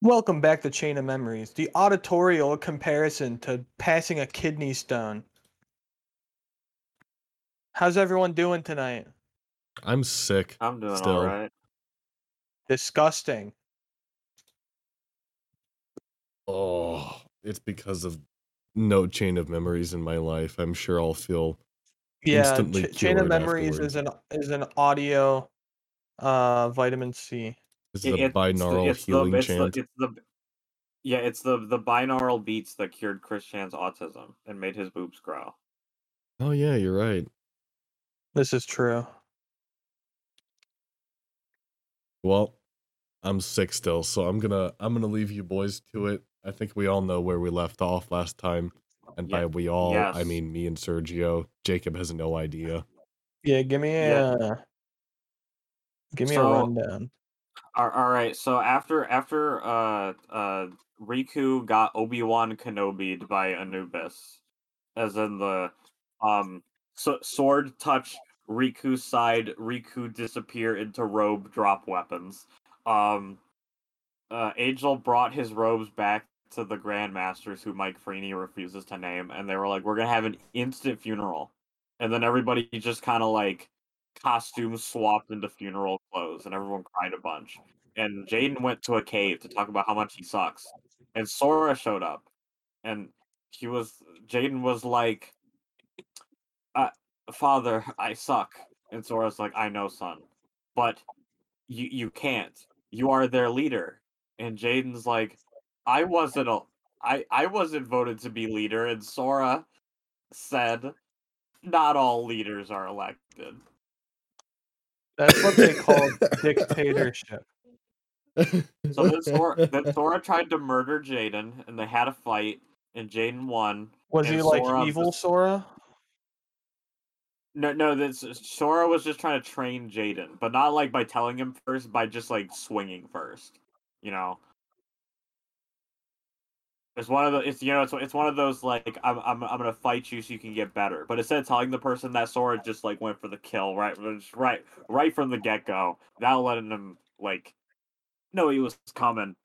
Welcome back to Chain of Memories, the auditorial comparison to passing a kidney stone. How's everyone doing tonight? I'm sick. I'm doing Still. all right. Disgusting. Oh, it's because of no chain of memories in my life. I'm sure I'll feel Yeah, Instantly Ch- Chain of cured Memories is an is an audio uh vitamin C. this It- is a it's the- binaural it's the- healing it's the- chant. it's the yeah, it's the the binaural beats that cured Chris Chan's autism and made his boobs grow. Oh yeah, you're right. This is true. Well, I'm sick still, so I'm gonna I'm gonna leave you boys to it. I think we all know where we left off last time, and by we all I mean me and Sergio. Jacob has no idea. Yeah, give me Yeah. a give me a rundown. All, right, so after after uh uh Riku got Obi Wan Kenobi by Anubis, as in the um so, sword touch Riku's side, Riku disappear into robe drop weapons. Um, uh, Angel brought his robes back to the Grandmasters, who Mike Freeney refuses to name, and they were like, "We're gonna have an instant funeral," and then everybody just kind of like costumes swapped into funeral clothes, and everyone cried a bunch. And Jaden went to a cave to talk about how much he sucks, and Sora showed up, and he was Jaden was like, uh, "Father, I suck," and Sora's like, "I know, son, but you you can't. You are their leader." And Jaden's like, "I wasn't a, I I wasn't voted to be leader," and Sora said, "Not all leaders are elected." That's what they call dictatorship. So then Sora, then Sora tried to murder Jaden, and they had a fight, and Jaden won. Was and he like Sora evil just- Sora? No, no, this Sora was just trying to train Jaden, but not like by telling him first, by just like swinging first. You know, it's one of the it's you know it's it's one of those like I'm I'm I'm gonna fight you so you can get better, but instead of telling the person that Sora just like went for the kill right right right from the get go, now letting him like know he was coming.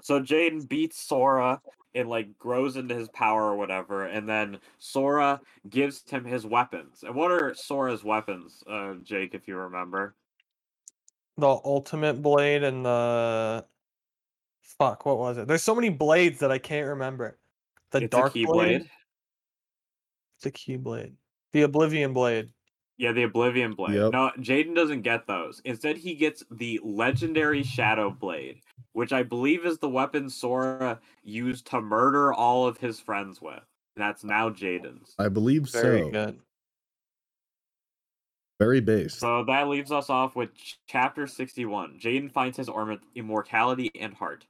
So Jaden beats Sora and like grows into his power or whatever, and then Sora gives him his weapons. And what are Sora's weapons, uh, Jake, if you remember? The ultimate blade and the fuck, what was it? There's so many blades that I can't remember. The it's dark key blade. blade. It's a key blade. The oblivion blade. Yeah, the Oblivion Blade. Yep. No, Jaden doesn't get those. Instead, he gets the legendary Shadow Blade, which I believe is the weapon Sora used to murder all of his friends with. That's now Jaden's. I believe Very so. good. Very base. So that leaves us off with ch- chapter 61. Jaden finds his orm- immortality and heart.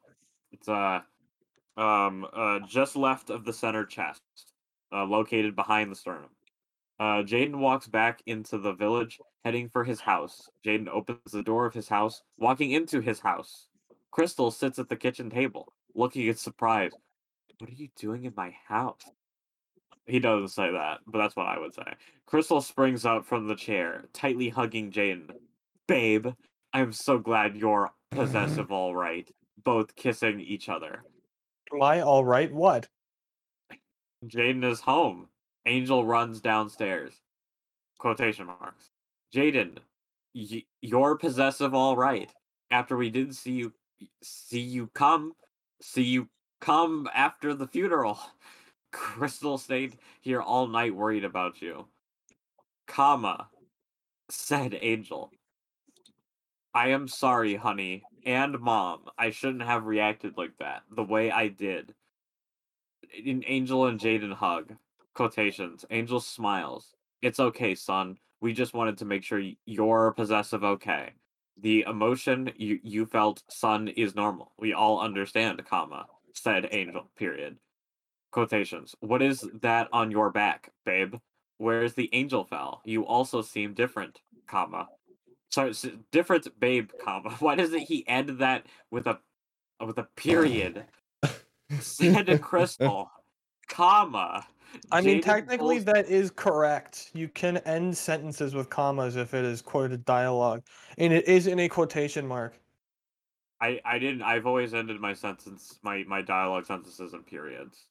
Uh um uh just left of the center chest, uh, located behind the sternum. Uh Jaden walks back into the village, heading for his house. Jaden opens the door of his house, walking into his house. Crystal sits at the kitchen table, looking in surprise. What are you doing in my house? He doesn't say that, but that's what I would say. Crystal springs up from the chair, tightly hugging Jaden. Babe, I'm so glad you're possessive, all right. Both kissing each other. Am I all right? What? Jaden is home. Angel runs downstairs. Quotation marks. Jaden, y- you're possessive, all right. After we didn't see you, see you come, see you come after the funeral. Crystal stayed here all night worried about you. Comma, said Angel. I am sorry, honey, and mom. I shouldn't have reacted like that, the way I did. In Angel and Jaden hug. Quotations. Angel smiles. It's okay, son. We just wanted to make sure you're possessive okay. The emotion you, you felt, son, is normal. We all understand, comma, said Angel, period. Quotations. What is that on your back, babe? Where's the angel fell? You also seem different, comma. Sorry, s- different, babe, comma. Why doesn't he end that with a with a period? Said Crystal, comma. I mean, Jaden technically, pulls- that is correct. You can end sentences with commas if it is quoted dialogue, and it is in a quotation mark. I I didn't. I've always ended my sentence, my my dialogue sentences in periods.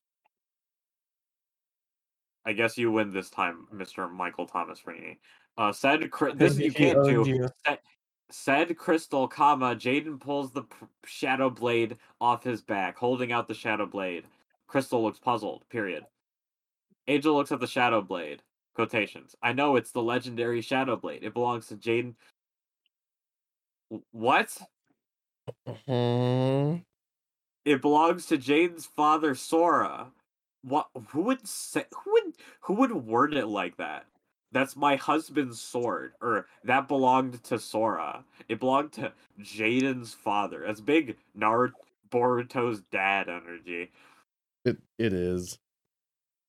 I guess you win this time, Mister Michael Thomas Freeney. Uh, said Cri- this you can't do. you. Said, said Crystal, comma Jaden pulls the p- shadow blade off his back, holding out the shadow blade. Crystal looks puzzled. Period. Angel looks at the shadow blade. Quotations. I know it's the legendary shadow blade. It belongs to Jaden. W- What? Hmm. It belongs to Jaden's father, Sora. What? Who would say? Who would? Who would word it like that? That's my husband's sword, or that belonged to Sora. It belonged to Jaden's father. That's big Naruto Boruto's dad energy. It it is.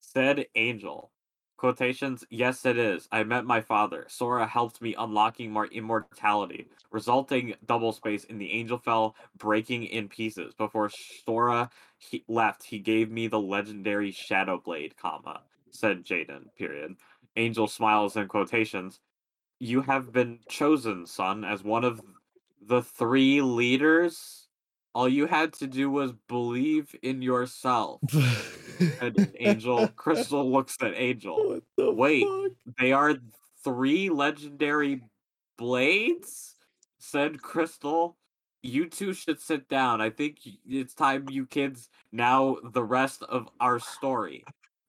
Said Angel. Quotations, yes, it is. I met my father. Sora helped me unlocking my immortality, resulting double space in the Angel Fell breaking in pieces. Before Sora he left, he gave me the legendary Shadow Blade, comma, said Jaden, period. Angel smiles in quotations. You have been chosen, son, as one of the three leaders. All you had to do was believe in yourself. And Angel, Crystal looks at Angel. What the Wait. fuck? They are three legendary blades? Said Crystal. You two should sit down. I think it's time you kids now the rest of our story.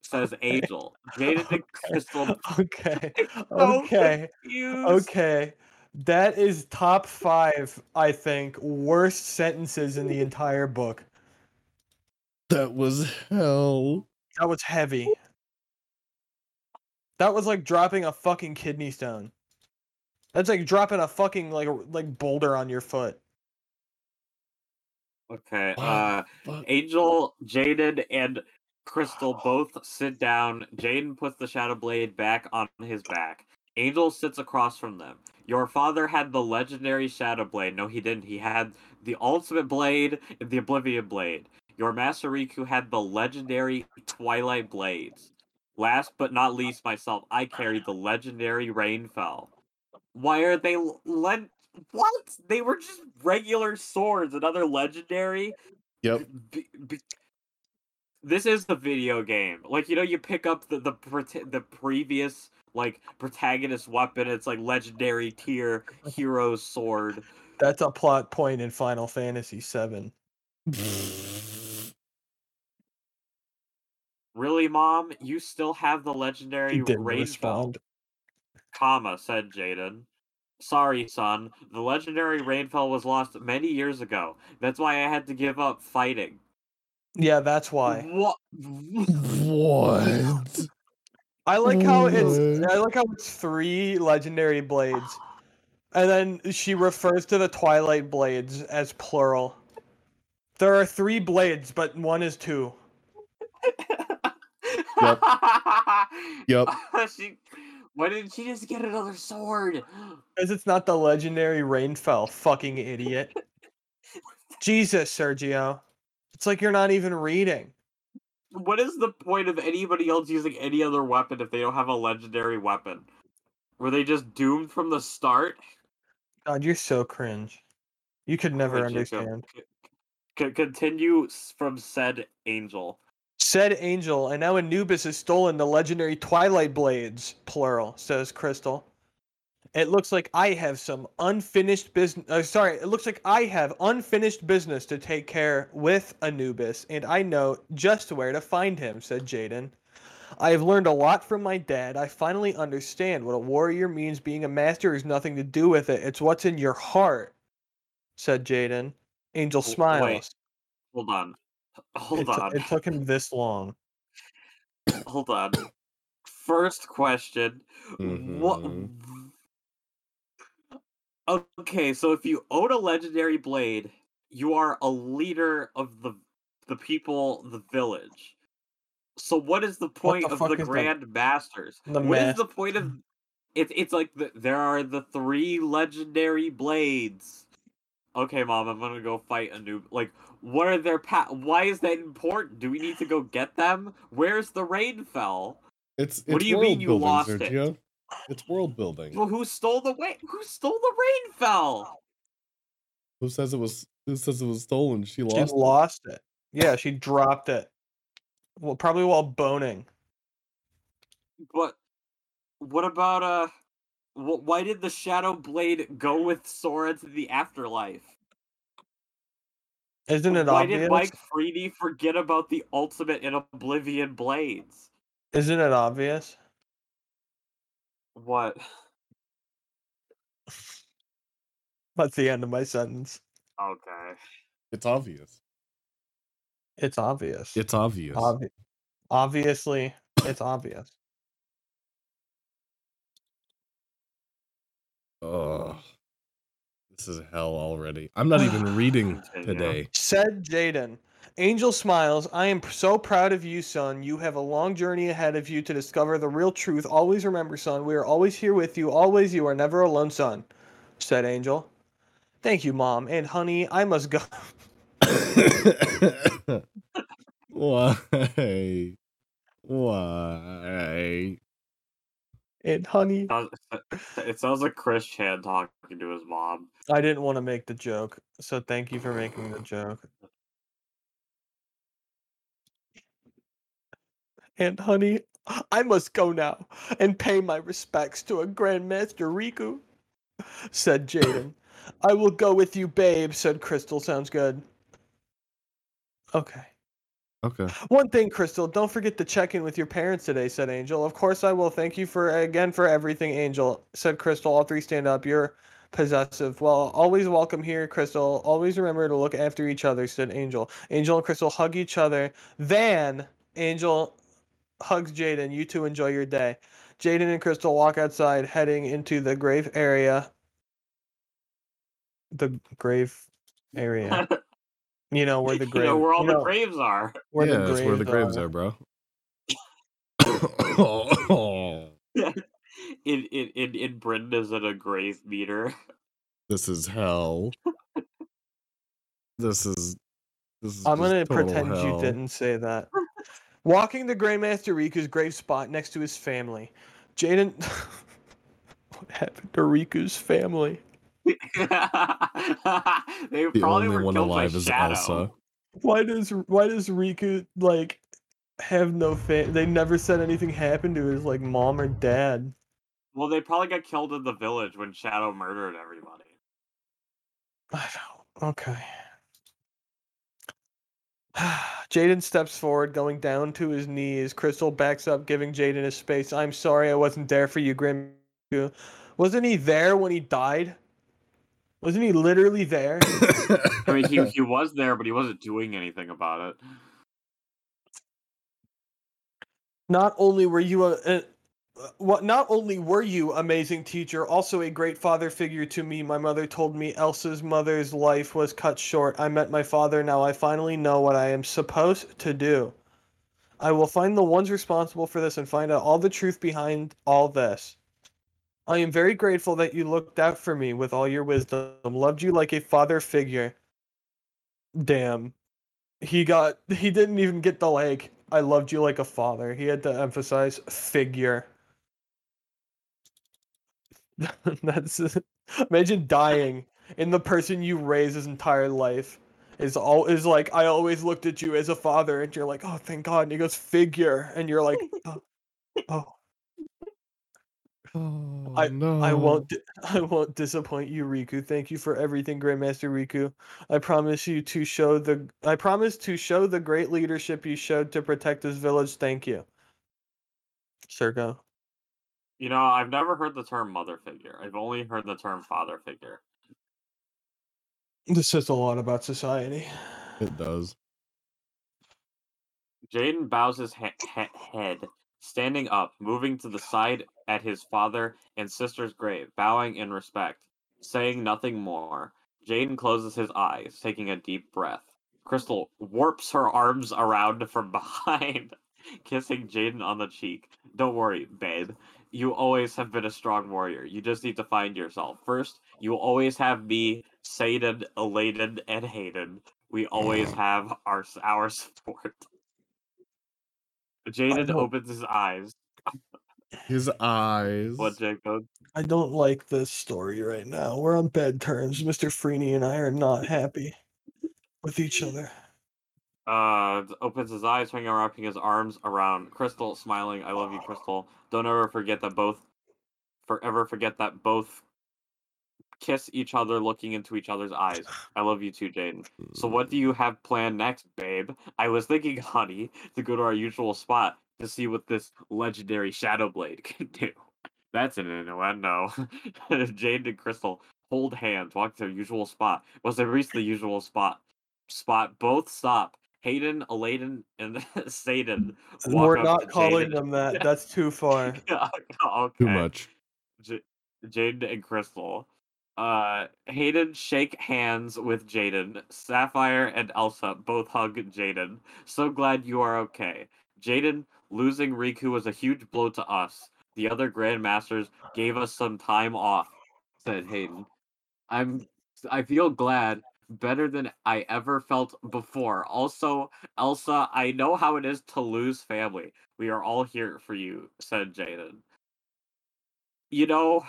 Says Angel. Jaden and Crystal Okay. so Okay. confused. Okay. That is top five, I think, worst sentences in the entire book. That was hell. That was heavy. That was like dropping a fucking kidney stone. That's like dropping a fucking like like boulder on your foot. Okay. What Uh Fuck. Angel, Jaden, and Crystal both sit down. Jaden puts the Shadow Blade back on his back. Angel sits across from them. Your father had the legendary Shadow Blade. No, he didn't. He had the Ultimate Blade and the Oblivion Blade. Your Master Riku had the legendary Twilight Blades. Last but not least, myself, I carried the legendary Rainfell. Why are they l- led? What? They were just regular swords. Another legendary. Yep. B- b- this is the video game. Like you know, you pick up the the the previous like protagonist weapon. It's like legendary tier hero sword. That's a plot point in Final Fantasy VII. Really, mom? You still have the legendary He didn't Rainfell? respond. Comma said Jaden. Sorry, son. The legendary rainfall was lost many years ago. That's why I had to give up fighting. Yeah, that's why. What? what? I like how it's I like how it's three legendary blades. And then she refers to the Twilight blades as plural. There are three blades, but one is two. Yep. Yep. she, why didn't she just get another sword? Because it's not the legendary Rainfell, fucking idiot. Jesus, Sergio. It's like you're not even reading. What is the point of anybody else using any other weapon if they don't have a legendary weapon? Were they just doomed from the start? God, you're so cringe. You could never understand. c- c- continue from said angel. Said Angel, and now Anubis has stolen the legendary Twilight Blades, plural, says Crystal. It looks like I have some unfinished business. Uh, sorry, it looks like I have unfinished business to take care with Anubis, and I know just where to find him, said Jaden. I have learned a lot from my dad. I finally understand what a warrior means. Being a master has nothing to do with it, it's what's in your heart, said Jaden. Angel W- smiles. wait, Hold on. Hold it, t- on. it took him this long. Hold on. First question. What Mhm. Okay, so if you own a legendary blade, you are a leader of the the people, the village. So what is the point the of the is the- Grand Masters? the What is mas- the point of it's it's like the, there are the three legendary blades. Okay, mom, I'm gonna go fight a new. Like, what are their pa- Why is that important? Do we need to go get them? Where's the Rainfell? It's it's What do you mean you building, lost it? Sergio. It's world building. Well, who stole the way? Who stole the Rainfell? Who says it was Who says it was stolen. She She lost. it. lost it. Yeah, she dropped it. Well, probably while boning. But what about uh? wh- Why did the Shadow Blade go with Sora to the afterlife? Isn't it obvious? Why obvious? did Mike Freeney forget about the ultimate in Oblivion blades? Isn't it obvious? What? That's the end of my sentence. Okay. It's obvious. It's obvious. It's obvious. Obvi- obviously, it's obvious. Oh, This is hell already. I'm not even reading today. Said Jaden. Angel smiles. I am so proud of you, son. You have a long journey ahead of you to discover the real truth. Always remember, son, we are always here with you. Always, you are never alone, son. Said Angel. Thank you, mom. And honey, I must go. Why? Why? And honey, It sounds like Chris Chan talking to his mom. I didn't want to make the joke, so thank you for making the joke. And honey, I must go now and pay my respects to a Grandmaster Riku, said Jaden. I will go with you, babe, said Crystal. Sounds good. Okay. Okay. One thing, Crystal, don't forget to check in with your parents today, said Angel. Of course I will. Thank you for again for everything, Angel, said Crystal. All three stand up. You're possessive. Well, always welcome here, Crystal. Always remember to look after each other, said Angel. Angel and Crystal hug each other. Then Angel hugs Jaden. You two enjoy your day. Jaden and Crystal walk outside, heading into the grave area. The grave area. You know where the you grave. know where all you the know graves are. where yeah, the that's where the graves are, bro. in in in in Britain is it a grave meter? this is hell. This is. This is I'm gonna total pretend you didn't say that. Walking the Grandmaster Riku's grave spot next to his family. Jaden. what happened to Riku's family? they The probably only were one killed by alive is Shadow. Elsa. Why does why does Riku like have no fam? They never said anything happened to his like mom or dad. Well, they probably got killed in the village when Shadow murdered everybody. I don't. Okay. Jaden steps forward, going down to his knees. Crystal backs up, giving Jaden his space. I'm sorry I wasn't there for you, Grim. Wasn't he there when he died? Wasn't he literally there? I mean, he he was there, but he wasn't doing anything about it. not only were you a, a what not only were you amazing teacher also a great father figure to me. My mother told me elsa's mother's life was cut short. I met my father. Now i finally know what i am supposed to do. I will find the ones responsible for this and find out all the truth behind all this. I am very grateful that you looked out for me with all your wisdom. Loved you like a father figure. Damn. He got he didn't even get the like I loved you like a father. He had to emphasize figure. That's imagine dying and the person you raise his entire life is all is like I always looked at you as a father and you're like, "Oh, thank God." And he goes, "Figure." And you're like, "Oh, oh oh, I- no. I won't di- I won't disappoint you, Riku. Thank you for everything, Grandmaster Riku. I promise you to show the I promise to show the great leadership you showed to protect this village. Thank you. Sergio. You know, I've never heard the term mother figure. I've only heard the term father figure. This says a lot about society. It does. Jaden bows his he- he- head, standing up, moving to the side at his father and sister's grave, bowing in respect. Saying nothing more, Jaden closes his eyes, taking a deep breath. Crystal warps her arms around from behind, kissing Jaden on the cheek. Don't worry, babe. You always have been a strong warrior. You just need to find yourself. First, you always have me, Satan, elated, and Hayden. We always have our our support. Jaden opens his eyes. His eyes. What, Jacob? I don't like this story right now. We're on bad terms. Mr. Freeney and I are not happy. with each other. Uh, opens his eyes, hanging wrapping his arms around Crystal, smiling. I love you, Crystal. Don't ever forget that both, forever forget that both kiss each other, looking into each other's eyes. I love you too, Jaden. So, what do you have planned next, babe? I was thinking, honey, to go to our usual spot to see what this legendary Shadow Blade can do. That's an innuendo. Jaden and Crystal hold hands, walk to their usual spot. Once they reach the usual spot, spot both stop. Hayden, Aladen, and Satan. We're not calling Jaden. them that. That's too far. okay. Too much. J- Jaden and Crystal. Uh, Hayden shake hands with Jaden. Sapphire and Elsa both hug Jaden. So glad you are okay. Jaden, losing Riku was a huge blow to us. The other Grandmasters gave us some time off, said Hayden. I'm I feel glad better than I ever felt before. Also, Elsa, I know how it is to lose family. We are all here for you, said Jaden. You know,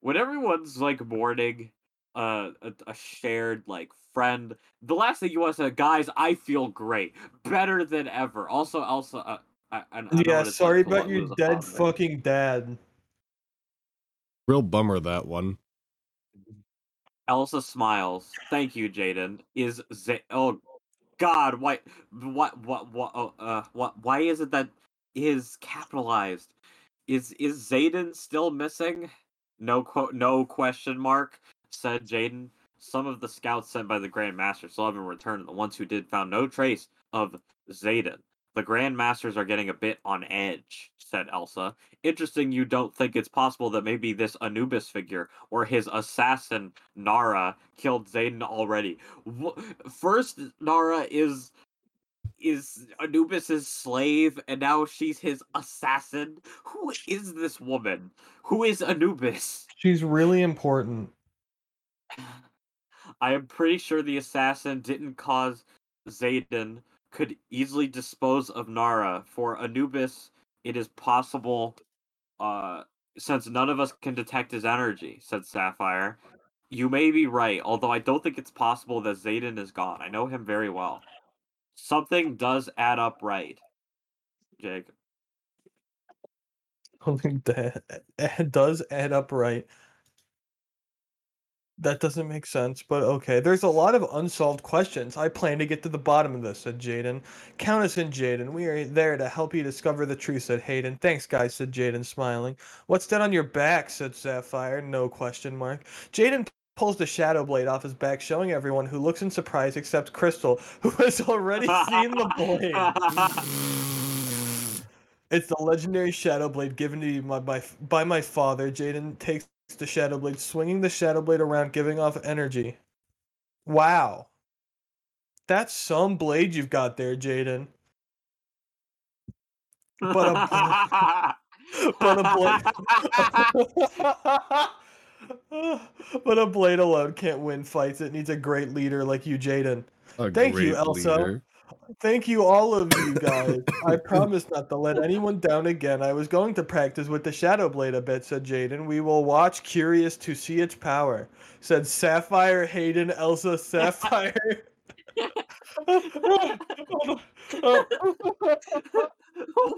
when everyone's like mourning uh, a, a shared like friend, the last thing you want to say, guys, I feel great, better than ever. Also, Elsa, uh, I, I, I yeah, sorry about your dead fucking dad. Real bummer that one. Elsa smiles. Thank you, Jaden. Is Z- oh God, why, what, what, what, oh, uh, what? Why is it that is capitalized? Is is Zayden still missing? No quote, no question mark. Said Jaden. Some of the scouts sent by the Grand Master still haven't returned. The ones who did found no trace of Zayden. The Grand Masters are getting a bit on edge," said Elsa. "Interesting you don't think it's possible that maybe this Anubis figure or his assassin Nara killed Zayden already. First, Nara is is Anubis's slave, and now she's his assassin. Who is this woman? Who is Anubis? She's really important. I am pretty sure the assassin didn't cause Zayden could easily dispose of Nara. For Anubis, it is possible, uh, since none of us can detect his energy, said Sapphire. You may be right, although I don't think it's possible that Zayden is gone. I know him very well. Something does add up right. Jake. Something that does add up right. That doesn't make sense, but okay. There's a lot of unsolved questions. I plan to get to the bottom of this, said Jaden. Count us in, Jaden. We are there to help you discover the truth, said Hayden. Thanks, guys, said Jaden, smiling. What's that on your back? said Sapphire. No question mark. Jaden pulls the shadow blade off his back, showing everyone who looks in surprise except Crystal, who has already seen the blade. It's the legendary Shadow Blade given to you by my, by my father. Jaden takes the Shadow Blade, swinging the Shadow Blade around, giving off energy. Wow. That's some blade you've got there, Jaden. But a, but a blade. but a blade alone can't win fights. It needs a great leader like you, Jaden. Thank you, Elsa. leader. Thank you, all of you guys. I promise not to let anyone down again. I was going to practice with the Shadow Blade a bit, said Jaden. We will watch, curious to see its power, said Sapphire, Hayden, Elsa, Sapphire.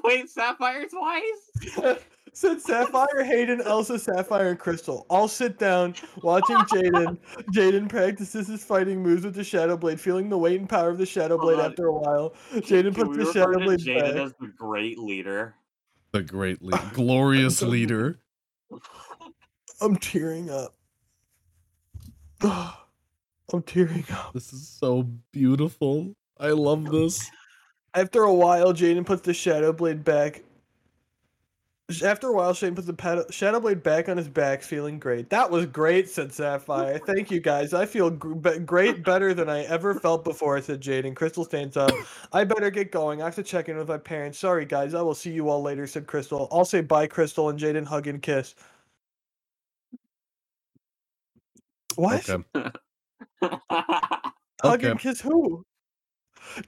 Wait, Sapphire twice? said Sapphire, Hayden, Elsa, Sapphire, and Crystal. All sit down, watching Jaden. Jaden practices his fighting moves with the Shadow Blade, feeling the weight and power of the Shadow Blade on. after a while. Jaden Can puts we the refer Shadow to Blade Jaden back. as the great leader? The great leader. Glorious leader. I'm tearing up. I'm tearing up. This is so beautiful. I love this. After a while, Jaden puts the Shadow Blade back. After a while, Shane puts the pad- Shadow Blade back on his back, feeling great. That was great, said Sapphire. Thank you, guys. I feel gr- be- great, better than I ever felt before, said Jaden. Crystal stands up. I better get going. I have to check in with my parents. Sorry, guys. I will see you all later, said Crystal. I'll say bye, Crystal, and Jaden hug and kiss. What? Okay. Hug Okay. and kiss who?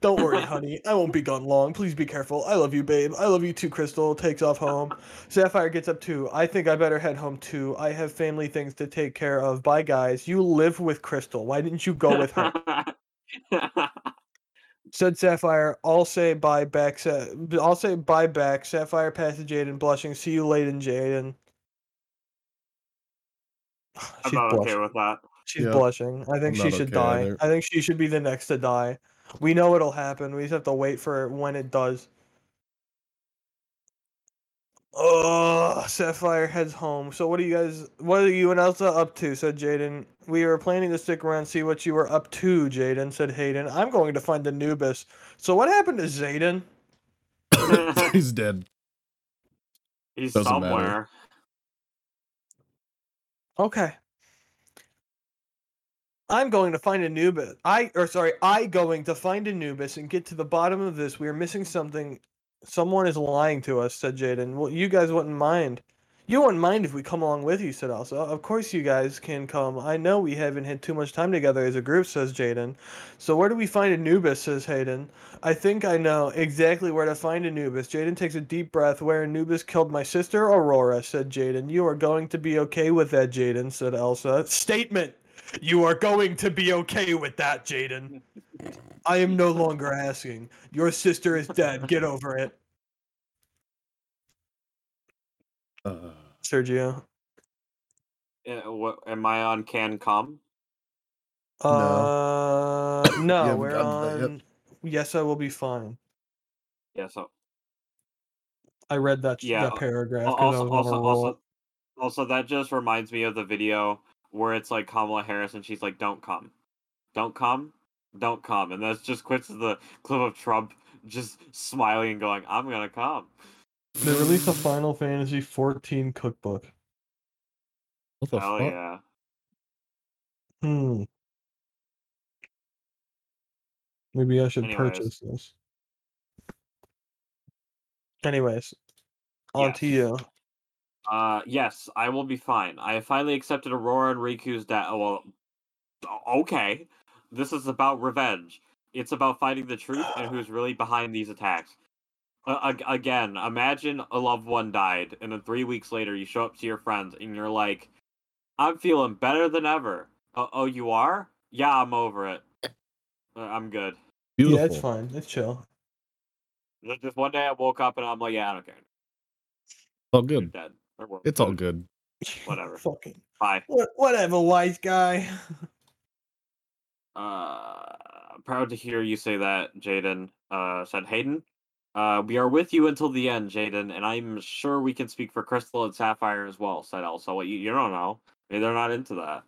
Don't worry, honey. I won't be gone long. Please be careful. I love you, babe. I love you too, Crystal. Takes off home. Sapphire gets up too. I think I better head home too. I have family things to take care of. Bye, guys. You live with Crystal. Why didn't you go with her? Said Sapphire, I'll say bye back. Sa- I'll say bye back. Sapphire passes Jaden, blushing. See you later, Jaden. I'm She's not blushing. okay with that. She's Yeah. blushing. I think I'm she should okay die. either. I think she should be the next to die. We know it'll happen. We just have to wait for when it does. Oh, Sapphire heads home. So what are you guys? What are you and Elsa up to? Said Jaden. We were planning to stick around, see what you were up to. Jaden said Hayden. I'm going to find Anubis. So what happened to Zayden? He's dead. He's Doesn't matter. somewhere. Okay. I'm going to find Anubis. I or sorry, I going to find Anubis and get to the bottom of this. We are missing something. Someone is lying to us, said Jaden. Well, you guys wouldn't mind. You wouldn't mind if we come along with you, said Elsa. Of course you guys can come. I know we haven't had too much time together as a group, says Jaden. So where do we find Anubis, says Hayden. I think I know exactly where to find Anubis. Jaden takes a deep breath. Where Anubis killed my sister, Aurora, said Jaden. You are going to be okay with that, Jaden, said Elsa. Statement! You are going to be okay with that, Jaden. I am no longer asking. Your sister is dead. Get over it. Uh, Sergio. Uh, what, am I on Can Come? Uh, no, haven't we're gotten that on. Yes, I will be fine. Yeah. So I read that, Yeah, that paragraph. al- 'cause I also, was on a also, also, also, that just reminds me of the video where it's like Kamala Harris and she's like, "Don't come, don't come, don't come," and that's just quits the clip of Trump just smiling and going, "I'm gonna come." They released a Final Fantasy 14 cookbook. what the Hell fuck? yeah! Hmm. Maybe I should Anyways. purchase this. Anyways, on to you. Uh, yes, I will be fine. I have finally accepted Aurora and Riku's death. Well, okay. This is about revenge. It's about finding the truth and who's really behind these attacks. Uh, again, imagine a loved one died, and then three weeks later you show up to your friends and you're like, "I'm feeling better than ever." Oh, oh you are? Yeah, I'm over it. Uh, I'm good. Beautiful. Yeah, it's fine. It's chill. Just just one day I woke up and I'm like, "Yeah, I don't care. all You're good. dead. Or we're It's all good. Whatever. Fucking. Bye." What, whatever, wise guy. Uh, I'm proud to hear you say that, Jaden. Uh, said Hayden. Uh, we are with you until the end, Jaden, and I'm sure we can speak for Crystal and Sapphire as well. Said Elsa. What you, you don't know? Maybe they're not into that.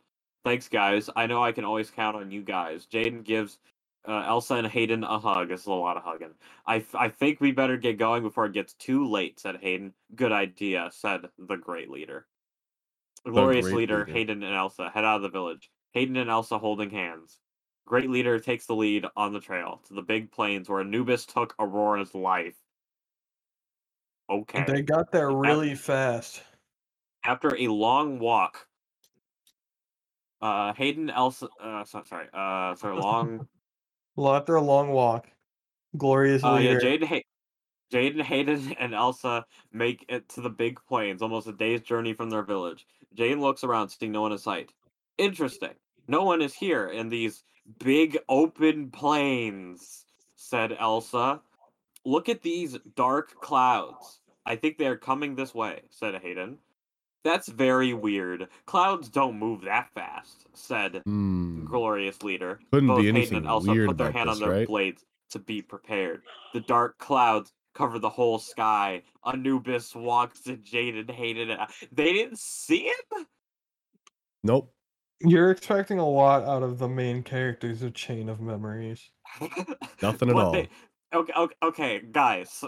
Thanks, guys. I know I can always count on you guys. Jaden gives uh, Elsa and Hayden a hug. It's a lot of hugging. I, f- I think we better get going before it gets too late. Said Hayden. Good idea. Said the great leader. Glorious great leader, leader. Hayden and Elsa head out of the village. Hayden and Elsa holding hands. Great leader takes the lead on the trail to the big plains where Anubis took Aurora's life. Okay. They got there really fast. After a long walk, uh, Hayden, Elsa, uh, so, sorry, uh, sorry, long, Well, after a long walk, glorious uh, yeah. Jaden, Jaden, Hayden, and Elsa make it to the big plains, almost a day's journey from their village. Jaden looks around, seeing no one in sight. Interesting. No one is here in these big open plains, said Elsa. Look at these dark clouds. I think they are coming this way, said Hayden. That's very weird. Clouds don't move that fast, said Hmm. glorious leader. Couldn't Both be Hayden and Elsa weird put their about hand this, on their right? blades to be prepared. The dark clouds cover the whole sky. Anubis walks to Jaden, Hayden. and- They didn't see him? Nope. You're expecting a lot out of the main characters of Chain of Memories. Nothing at all. they- okay, okay, okay, guys,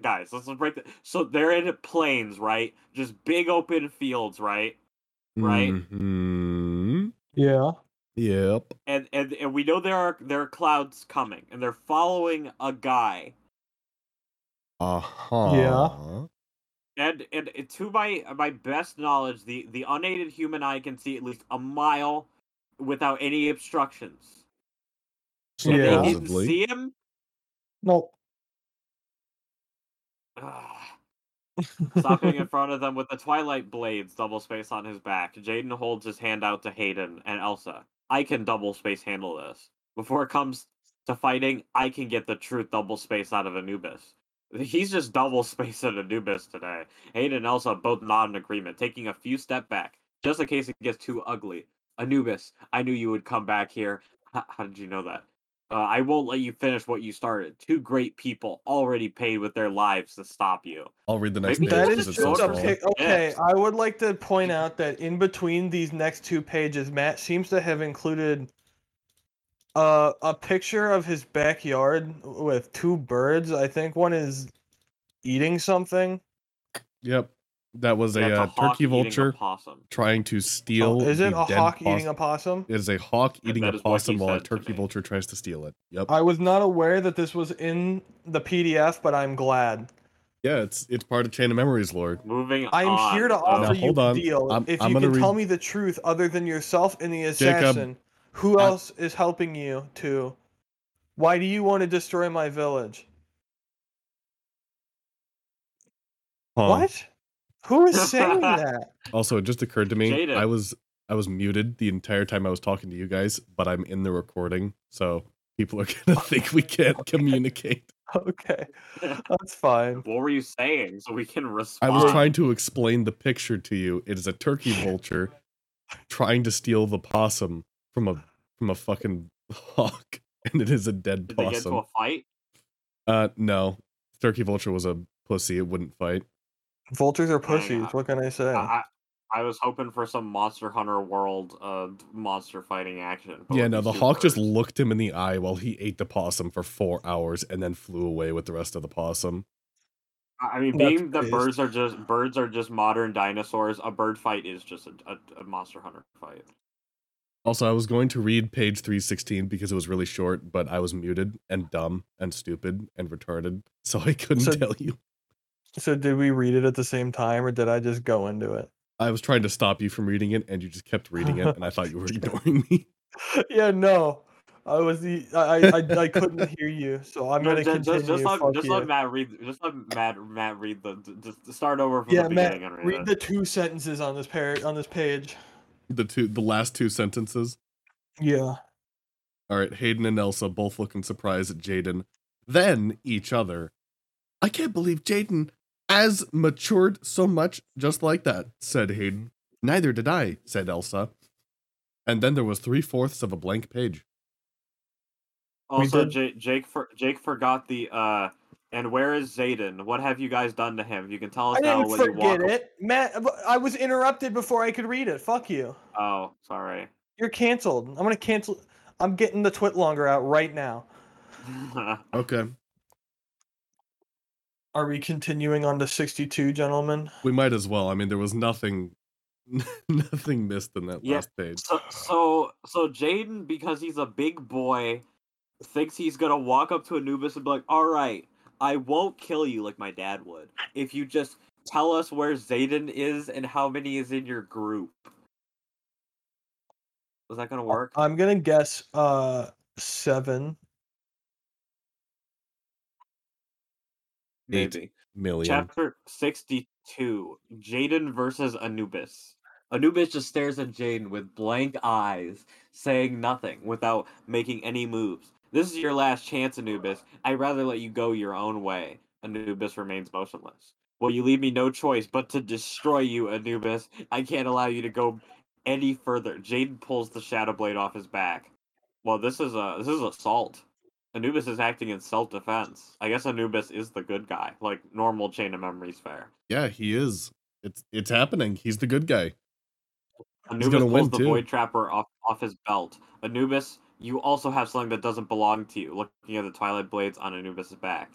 guys, let's break it. So they're in plains, right? Just big open fields, right? Right. hmm Yeah. Yep. And, and and we know there are there are clouds coming, and they're following a guy. Uh huh. Yeah. And and to my my best knowledge, the the unaided human eye can see at least a mile without any obstructions. And Yeah. they didn't see him. Nope. Ugh. Stopping in front of them with the twilight blades double space on his back, Jaden holds his hand out to Hayden and Elsa. I can double space handle this. Before it comes to fighting, I can get the truth double space out of Anubis. He's just double spacing Anubis today. Hayden and Elsa both nod in agreement, taking a few step back, just in case it gets too ugly. Anubis, I knew you would come back here. How did you know that? Uh, I won't let you finish what you started. Two great people already paid with their lives to stop you. I'll read the next Maybe page That Page is because is it's just so so a small. pic- okay. Yes. I would like to point out that in between these next two pages, Matt seems to have included uh, a picture of his backyard with two birds. I think one is eating something. Yep, that was a, uh, a turkey eating a vulture possum. trying to Oh, steal. is it a hawk poss- eating a possum? It is a hawk eating that a is what he possum while a turkey vulture tries to steal it. Yep. I was not aware that this was in the PDF, but I'm glad. yeah, it's it's part of Chain of Memories Lord. Moving I'm here to uh, offer Now, you hold a on. deal. I'm- if I'm you gonna can tell me the truth other than yourself and the Jacob, assassin, who I- else is helping you to? Why do you want to destroy my village? Huh. What? Who is saying that? Also, it just occurred to me Jaden. I was I was muted the entire time I was talking to you guys, but I'm in the recording, so people are gonna think we can't communicate. Okay, that's fine. What were you saying? So we can respond. I was trying to explain the picture to you. It is a turkey vulture trying to steal the possum from a from a fucking hawk, and it is a dead Did they get into possum. a fight? Uh, no, turkey vulture was a pussy. It wouldn't fight. Vultures are pussies. What can I say? I, I was hoping for some Monster Hunter World uh monster fighting action. yeah, no, the hawk just looked him in the eye while he ate the possum for four hours and then flew away with the rest of the possum. I mean, being that birds are just birds are just modern dinosaurs. A bird fight is just a, a, a Monster Hunter fight. Also, I was going to read page 316 because it was really short, but I was muted and dumb and stupid and retarded, so I couldn't So- tell you. So did we read it at the same time, or did I just go into it? I was trying to stop you from reading it, and you just kept reading it, and I thought you were ignoring me. yeah, no. I was the I I, I, I couldn't hear you, so I'm No, gonna ju- continue. just, just, let, Fuck just you. let Matt read. Just let Matt Matt read the. Just start over from yeah, the Matt, beginning and read, read the two sentences on this pair on this page. The two, the last two sentences. Yeah. All right, Hayden and Elsa both looking surprised at Jaden, then each other. I can't believe Jaden has matured so much just like that, said Hayden. Neither did I, said Elsa. And then there was three fourths of a blank page. Also, did- Jake, Jake, for, Jake forgot the. uh And where is Zayden? What have you guys done to him? You can tell us I now didn't when you walk. forget it. Matt, I was interrupted before I could read it. Fuck you. Oh, sorry. You're canceled. I'm gonna cancel. I'm getting the TwitLonger out right now. Okay. Are we continuing on to 62, gentlemen? We might as well. I mean, there was nothing nothing missed in that Yeah, last page. so, so, so Jaden, because he's a big boy, thinks he's gonna walk up to Anubis and be like, "All right, I won't kill you like my dad would if you just tell us where Zayden is and how many is in your group." Was that gonna work? I'm gonna guess uh seven. Maybe. Million. Chapter 62 Jaden versus Anubis. Anubis just stares at Jaden with blank eyes, saying nothing without making any moves. This is your last chance, Anubis. I'd rather let you go your own way. Anubis remains motionless. Well, you leave me no choice but to destroy you, Anubis. I can't allow you to go any further. Jaden pulls the shadow blade off his back. Well, this is a this is assault. Anubis is acting in self defense. I guess Anubis is the good guy, like normal chain of memories fair. Yeah, he is. It's it's happening. He's the good guy. Anubis gonna pulls the too. void trapper off, off his belt. Anubis, you also have something that doesn't belong to you, looking at the twilight blades on Anubis's back.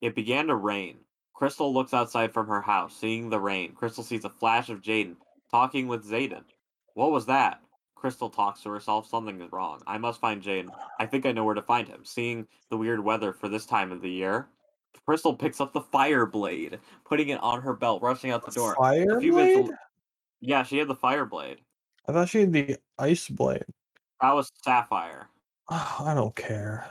It began to rain. Crystal looks outside from her house, seeing the rain. Crystal sees a flash of Jaden talking with Zayden. What was that? Crystal talks to herself, something is wrong. I must find Jane. I think I know where to find him. Seeing the weird weather for this time of the year, Crystal picks up the fire blade, putting it on her belt, rushing out the door. Fire A few minutes blade? l- Yeah, she had the fire blade. I thought she had the ice blade. That was Sapphire. I don't care.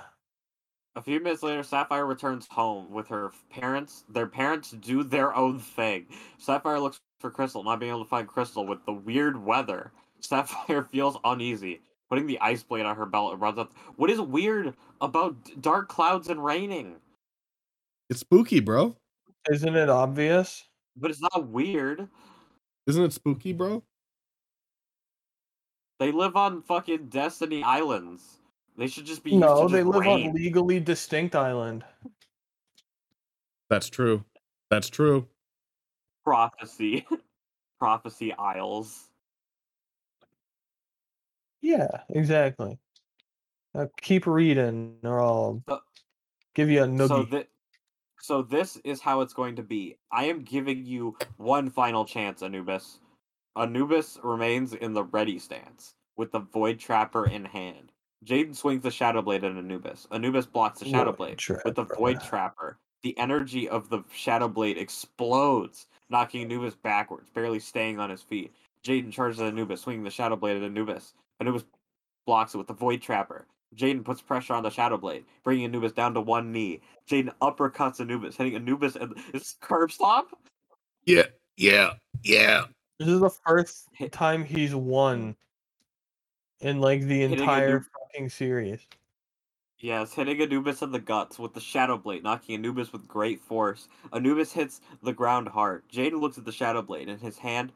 A few minutes later, Sapphire returns home with her parents. Their parents do their own thing. Sapphire looks for Crystal, not being able to find Crystal with the weird weather. Sapphire feels uneasy. putting the ice blade on her belt and runs up. What is weird about dark clouds and raining? It's spooky, bro. Isn't it obvious? But it's not weird. Isn't it spooky, bro? They live on fucking Destiny Islands. They should just be used No, to they just live rain. on legally distinct island. That's true. That's true. prophecy. prophecy Isles. Yeah, exactly. Uh, keep reading, or I'll So- give you a So noogie. that so this is how it's going to be. I am giving you one final chance, Anubis. Anubis remains in the ready stance with the Void Trapper in hand. Jaden swings the Shadow Blade at Anubis. Anubis blocks the Shadow Void Blade with the Trapper. Void Trapper. The energy of the Shadow Blade explodes, knocking Anubis backwards, barely staying on his feet. Jaden charges at Anubis, swinging the Shadow Blade at Anubis. Anubis blocks it with the Void Trapper. Jaden puts pressure on the Shadow Blade, bringing Anubis down to one knee. Jaden uppercuts Anubis, hitting Anubis and is curb stomp. Yeah, yeah, yeah. This is the first Hit- time he's won in like the Hitting a entire new- fucking series. Yes, hitting Anubis in the guts with the Shadow Blade, knocking Anubis with great force. Anubis hits the ground hard. Jaden looks at the Shadow Blade in his hand,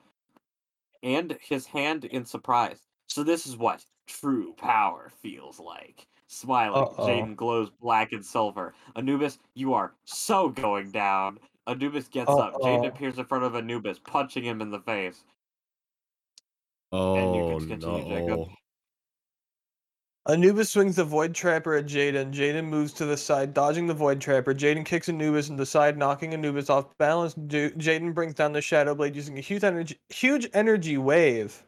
and his hand in surprise. So this is what true power feels like. Smiling, Uh-oh. Jaden glows black and silver. Anubis, you are so going down. Anubis gets up. Uh-oh. Jaden appears in front of Anubis, punching him in the face. you Oh can continue, Jacob. no. Anubis swings the Void Trapper at Jaden. Jaden moves to the side, dodging the Void Trapper. Jaden kicks Anubis in the side, knocking Anubis off balance. Jaden brings down the Shadow Blade using a huge energy, huge energy wave.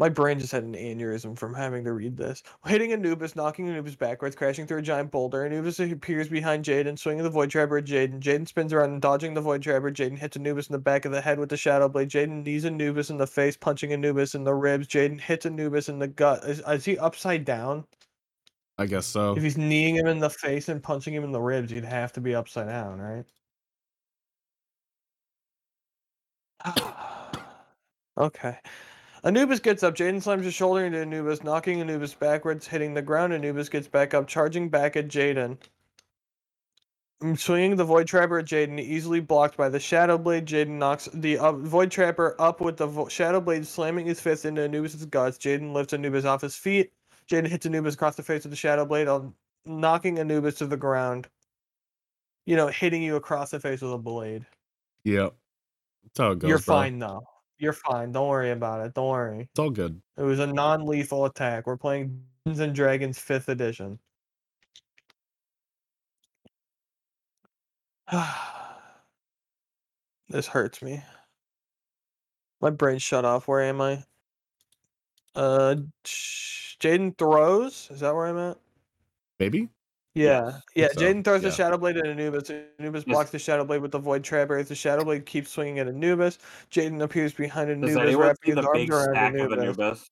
My brain just had an aneurysm from having to read this. Hitting Anubis, knocking Anubis backwards, crashing through a giant boulder. Anubis appears behind Jaden, swinging the Void Trapper at Jaden. Jaden spins around and dodging the Void Trapper. Jaden hits Anubis in the back of the head with the Shadow Blade. Jaden knees Anubis in the face, punching Anubis in the ribs. Jaden hits Anubis in the gut. Is, is he upside down? I guess so. If he's kneeing him in the face and punching him in the ribs, he'd have to be upside down, right? okay. Anubis gets up. Jaden slams his shoulder into Anubis, knocking Anubis backwards, hitting the ground. Anubis gets back up, charging back at Jaden. Mm, Swinging the Void Trapper at Jaden, easily blocked by the Shadow Blade. Jaden knocks the uh, Void Trapper up with the vo- Shadow Blade, slamming his fist into Anubis' guts. Jaden lifts Anubis off his feet. Jaden hits Anubis across the face with the Shadow Blade, knocking Anubis to the ground. You know, hitting you across the face with a blade. Yep. That's how it goes. You're bro. fine though. You're fine. Don't worry about it. Don't worry. It's all good. It was a non-lethal attack. We're playing Dungeons and Dragons 5th edition. this hurts me. My brain shut off. Where am I? Uh, Jaden throws. Is that where I'm at? Maybe? Yeah, yeah. so, Jaden throws the. Shadow Blade at Anubis. Anubis Yes. blocks the Shadow Blade with the Void Trapper. As the Shadow Blade keeps swinging at Anubis, Jaden appears behind Anubis, anyone wrapping his arms around Anubis. Anubis?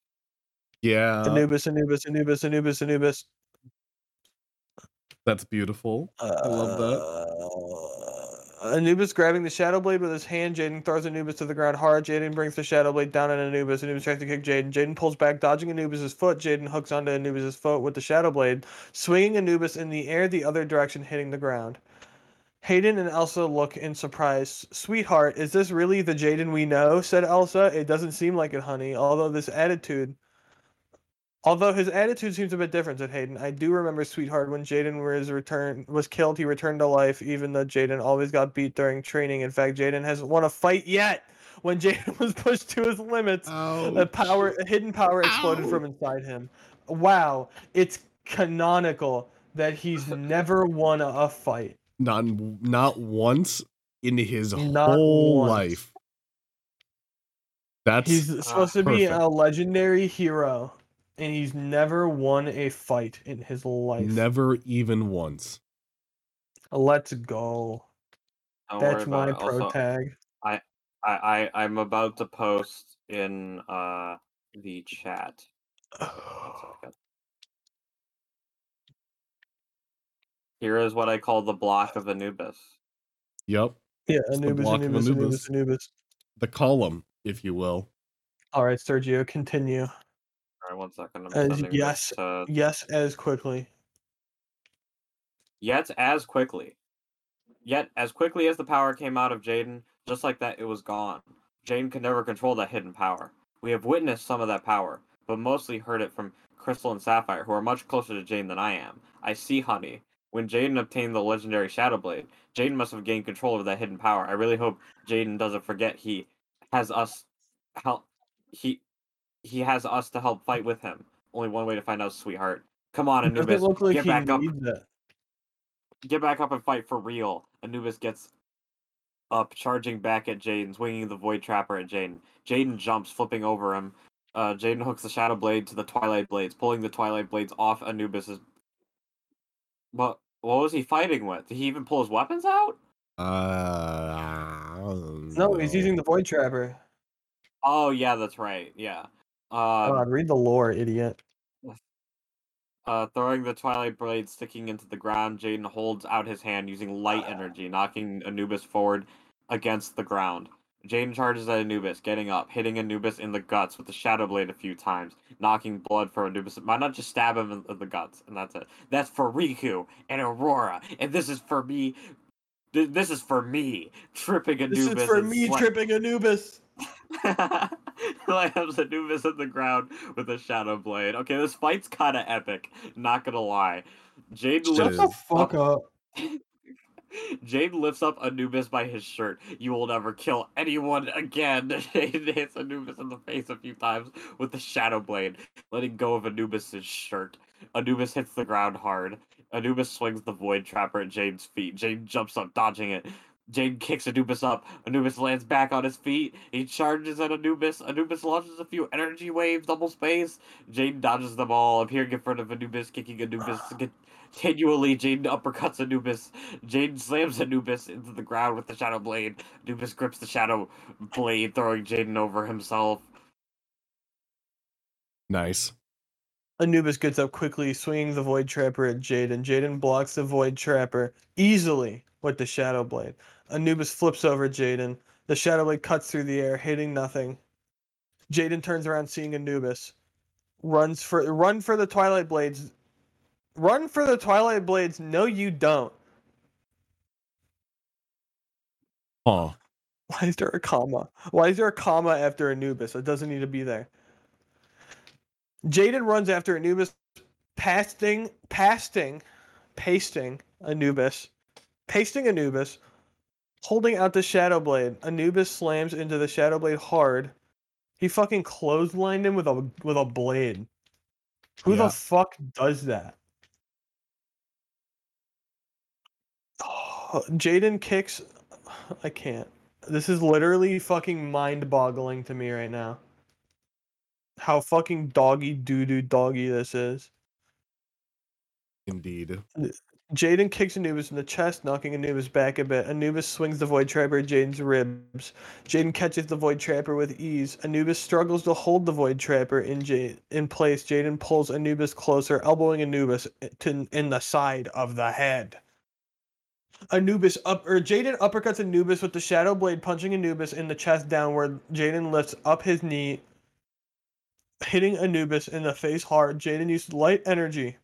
Yeah. Anubis, Anubis, Anubis, Anubis, Anubis. That's beautiful. I love that. Uh, Anubis grabbing the Shadow Blade with his hand. Jaden throws Anubis to the ground hard. Jaden brings the Shadow Blade down on Anubis. Anubis tries to kick Jaden. Jaden pulls back, dodging Anubis' foot. Jaden hooks onto Anubis' foot with the Shadow Blade, swinging Anubis in the air the other direction, hitting the ground. Hayden and Elsa look in surprise. Sweetheart, is this really the Jaden we know? said Elsa. It doesn't seem like it, honey. Although this attitude. Although his attitude seems a bit different, said Hayden. I do remember Sweetheart when Jaden was return was killed, he returned to life, even though Jaden always got beat during training. In fact, Jaden hasn't won a fight yet. When Jaden was pushed to his limits, oh, a power a hidden power exploded from inside him. Wow, it's canonical that he's never won a, a fight. Not not once in his Not whole once. life. That's He's supposed to be perfect. a legendary hero, and he's never won a fight in his life. never even once. Let's go. Don't That's my pro Also, tag. I, I I'm about to post in uh the chat. One second. Here is what I call the block of Anubis. Yep. Yeah, It's the Anubis, of Anubis, Anubis, Anubis. Anubis. The column, if you will. All right, Sergio, continue. One second. As- yes. this Yes, as quickly. Yet as quickly. Yet as quickly as the power came out of Jaden, just like that it was gone. Jaden could never control that hidden power. We have witnessed some of that power, but mostly heard it from Crystal and Sapphire, who are much closer to Jaden than I am. I see Honey. When Jaden obtained the legendary Shadow Blade, Jaden must have gained control of that hidden power. I really hope Jaden doesn't forget he has us help he he has us to help fight with him. Only one way to find out, sweetheart. Come on, It Anubis. look like get he back up needs it. get back up and fight for real. Anubis gets up, charging back at Jaden, swinging the Void Trapper at Jaden. Jaden jumps, flipping over him. Uh, Jaden hooks the Shadow Blade to the Twilight Blades, pulling the Twilight Blades off Anubis's. What? What was he fighting with? Did he even pull his weapons out? Uh, No, he's using the Void Trapper. Oh yeah, that's right. Yeah. Um, God, read the lore, idiot. Uh, throwing the Twilight Blade sticking into the ground, Jaden holds out his hand using light energy, knocking Anubis forward against the ground. Jaden charges at Anubis, getting up, hitting Anubis in the guts with the Shadow Blade a few times, knocking blood from Anubis. Why not just stab him in, the guts, and that's it? That's for Riku and Aurora, and this is for me. This is for me, tripping Anubis. This is for me sla- tripping Anubis. Slams Anubis in the ground with a shadow blade. Okay, this fight's kind of epic. Not gonna lie. Jade Shut the fuck up. Jade lifts up Anubis by his shirt. You will never kill anyone again. Jade hits Anubis in the face a few times with the shadow blade, letting go of Anubis's shirt. Anubis hits the ground hard. Anubis swings the void trapper at Jade's feet. Jade jumps up, dodging it. Jade kicks Anubis up. Anubis lands back on his feet. He charges at Anubis. Anubis launches a few energy waves, double space. Jade dodges them all, appearing in front of Anubis, kicking Anubis continually. Jade uppercuts Anubis. Jade slams Anubis into the ground with the Shadow Blade. Anubis grips the Shadow Blade, throwing Jaden over himself. nice. Anubis gets up quickly, swinging the Void Trapper at Jaden. Jaden blocks the Void Trapper easily with the Shadow Blade. Anubis flips over Jaden. The Shadow Blade cuts through the air, hitting nothing. Jaden turns around, seeing Anubis. Runs for run for the Twilight Blades. Run for the Twilight Blades. No, you don't. Huh. Why is there a comma? Why is there a comma after Anubis? It doesn't need to be there. Jaden runs after Anubis, pasting, pasting, pasting Anubis, pasting Anubis, holding out the Shadow Blade. Anubis slams into the Shadow Blade hard. He fucking clotheslined him with a with a blade. Who Yeah. the fuck does that? Jaden kicks. I can't. This is literally fucking mind boggling to me right now. How fucking doggy doo doo doggy this is. Indeed. Jaden kicks Anubis in the chest, knocking Anubis back a bit. Anubis swings the Void Trapper at Jaden's ribs. Jaden catches the Void Trapper with ease. Anubis struggles to hold the Void Trapper in J- in place. Jaden pulls Anubis closer, elbowing Anubis to, in the side of the head. Anubis up or Jaden uppercuts Anubis with the Shadow Blade, punching Anubis in the chest downward. Jaden lifts up his knee, hitting Anubis in the face hard. Jaden used light energy